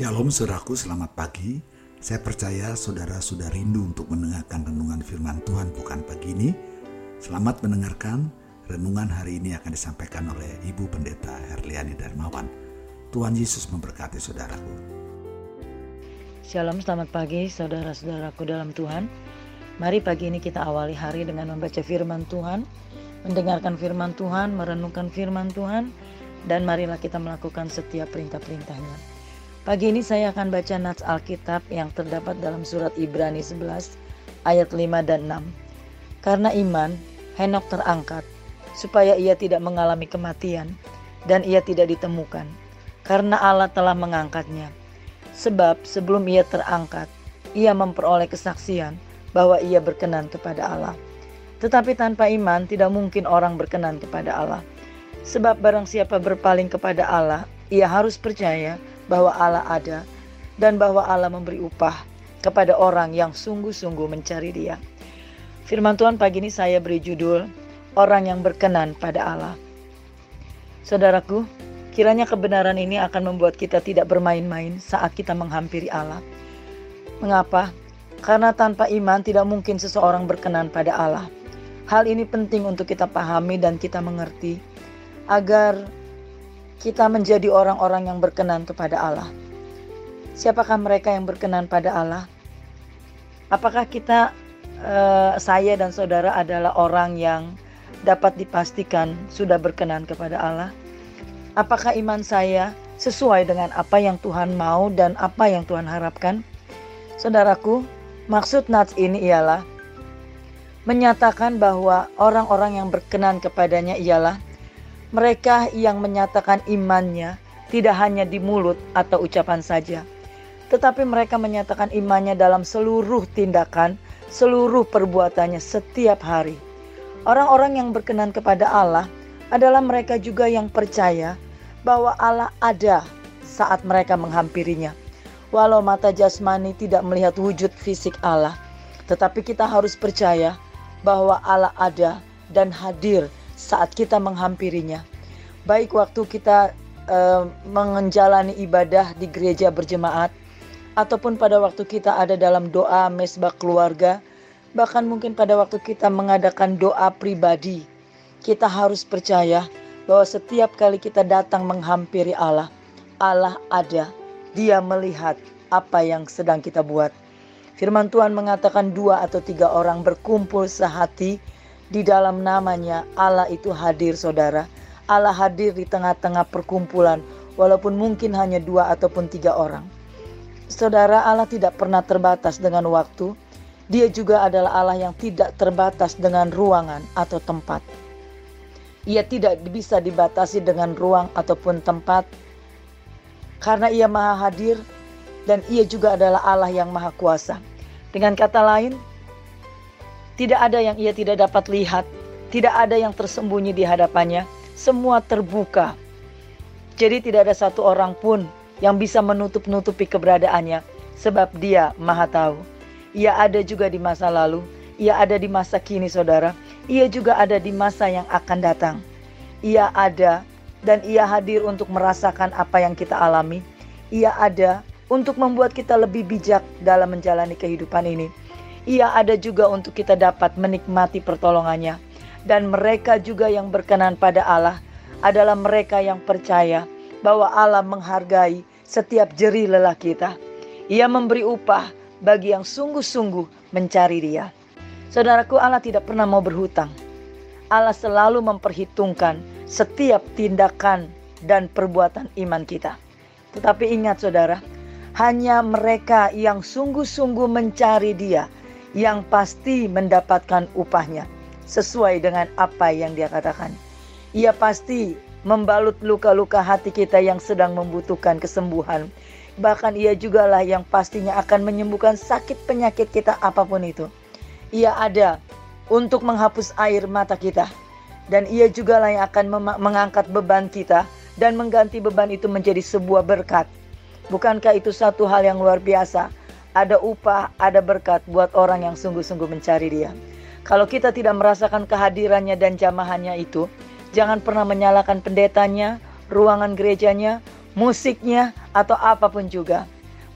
Shalom saudaraku, selamat pagi. Saya percaya saudara sudah rindu untuk mendengarkan renungan firman Tuhan bukan pagi ini. Selamat mendengarkan. Renungan hari ini akan disampaikan oleh Ibu Pendeta Herliani Darmawan. Tuhan Yesus memberkati saudaraku. Shalom, selamat pagi saudara-saudaraku dalam Tuhan. Mari pagi ini kita awali hari dengan membaca firman Tuhan, mendengarkan firman Tuhan, merenungkan firman Tuhan, dan marilah kita melakukan setiap perintah-perintahnya. Pagi ini saya akan baca nats Alkitab yang terdapat dalam surat Ibrani 11 ayat 5 dan 6. Karena iman, Henok terangkat supaya ia tidak mengalami kematian dan ia tidak ditemukan karena Allah telah mengangkatnya. Sebab sebelum ia terangkat, ia memperoleh kesaksian bahwa ia berkenan kepada Allah. Tetapi tanpa iman tidak mungkin orang berkenan kepada Allah. Sebab barang siapa berpaling kepada Allah, ia harus percaya bahwa Allah ada dan bahwa Allah memberi upah kepada orang yang sungguh-sungguh mencari Dia. Firman Tuhan pagi ini saya beri judul Orang yang berkenan pada Allah. Saudaraku, kiranya kebenaran ini akan membuat kita tidak bermain-main saat kita menghampiri Allah. Mengapa? Karena tanpa iman tidak mungkin seseorang berkenan pada Allah. Hal ini penting untuk kita pahami dan kita mengerti agar kita menjadi orang-orang yang berkenan kepada Allah. Siapakah mereka yang berkenan pada Allah? Apakah kita, eh, saya dan saudara, adalah orang yang dapat dipastikan sudah berkenan kepada Allah? Apakah iman saya sesuai dengan apa yang Tuhan mau dan apa yang Tuhan harapkan? Saudaraku, maksud nats ini ialah menyatakan bahwa orang-orang yang berkenan kepadanya ialah mereka yang menyatakan imannya tidak hanya di mulut atau ucapan saja, tetapi mereka menyatakan imannya dalam seluruh tindakan, seluruh perbuatannya setiap hari. Orang-orang yang berkenan kepada Allah adalah mereka juga yang percaya bahwa Allah ada saat mereka menghampirinya. Walau mata jasmani tidak melihat wujud fisik Allah, tetapi kita harus percaya bahwa Allah ada dan hadir saat kita menghampirinya. Baik waktu kita uh, menjalani ibadah di gereja berjemaat ataupun pada waktu kita ada dalam doa mesbah keluarga, bahkan mungkin pada waktu kita mengadakan doa pribadi. Kita harus percaya bahwa setiap kali kita datang menghampiri Allah, Allah ada. Dia melihat apa yang sedang kita buat. Firman Tuhan mengatakan dua atau tiga orang berkumpul sehati di dalam namanya Allah itu hadir saudara. Allah hadir di tengah-tengah perkumpulan walaupun mungkin hanya dua ataupun tiga orang. Saudara Allah tidak pernah terbatas dengan waktu. Dia juga adalah Allah yang tidak terbatas dengan ruangan atau tempat. Ia tidak bisa dibatasi dengan ruang ataupun tempat karena ia maha hadir dan ia juga adalah Allah yang maha kuasa. Dengan kata lain, tidak ada yang ia tidak dapat lihat, tidak ada yang tersembunyi di hadapannya, semua terbuka. Jadi tidak ada satu orang pun yang bisa menutup-nutupi keberadaannya, sebab dia maha tahu. Ia ada juga di masa lalu, ia ada di masa kini saudara, ia juga ada di masa yang akan datang. Ia ada dan ia hadir untuk merasakan apa yang kita alami. Ia ada untuk membuat kita lebih bijak dalam menjalani kehidupan ini ia ada juga untuk kita dapat menikmati pertolongannya. Dan mereka juga yang berkenan pada Allah adalah mereka yang percaya bahwa Allah menghargai setiap jeri lelah kita. Ia memberi upah bagi yang sungguh-sungguh mencari dia. Saudaraku Allah tidak pernah mau berhutang. Allah selalu memperhitungkan setiap tindakan dan perbuatan iman kita. Tetapi ingat saudara, hanya mereka yang sungguh-sungguh mencari dia yang pasti mendapatkan upahnya sesuai dengan apa yang dia katakan. Ia pasti membalut luka-luka hati kita yang sedang membutuhkan kesembuhan. Bahkan ia jugalah yang pastinya akan menyembuhkan sakit penyakit kita apa pun itu. Ia ada untuk menghapus air mata kita. Dan ia jugalah yang akan mengangkat beban kita dan mengganti beban itu menjadi sebuah berkat. Bukankah itu satu hal yang luar biasa? ada upah, ada berkat buat orang yang sungguh-sungguh mencari Dia. Kalau kita tidak merasakan kehadirannya dan jamahannya itu, jangan pernah menyalahkan pendetanya, ruangan gerejanya, musiknya, atau apa pun juga.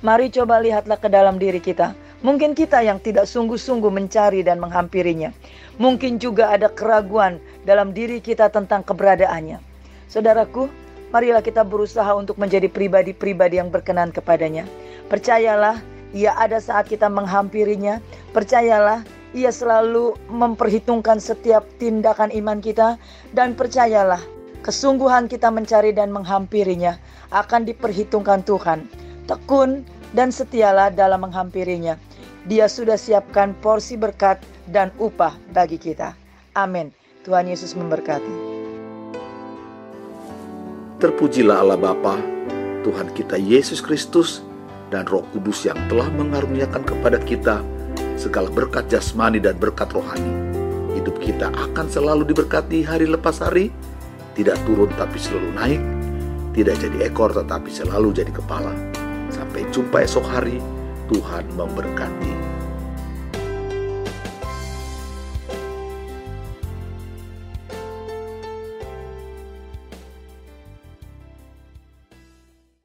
Mari coba lihatlah ke dalam diri kita. Mungkin kita yang tidak sungguh-sungguh mencari dan menghampirinya. Mungkin juga ada keraguan dalam diri kita tentang keberadaannya. Saudaraku, marilah kita berusaha untuk menjadi pribadi-pribadi yang berkenan kepadanya. Percayalah, ia ada saat kita menghampirinya. Percayalah, ia selalu memperhitungkan setiap tindakan iman kita. Dan percayalah, kesungguhan kita mencari dan menghampirinya akan diperhitungkan Tuhan. Tekun dan setialah dalam menghampirinya. Dia sudah siapkan porsi berkat dan upah bagi kita. Amin. Tuhan Yesus memberkati. Terpujilah Allah Bapa, Tuhan kita Yesus Kristus, dan Roh Kudus yang telah mengaruniakan kepada kita segala berkat jasmani dan berkat rohani. Hidup kita akan selalu diberkati hari lepas hari, tidak turun tapi selalu naik, tidak jadi ekor tetapi selalu jadi kepala. Sampai jumpa esok hari, Tuhan memberkati.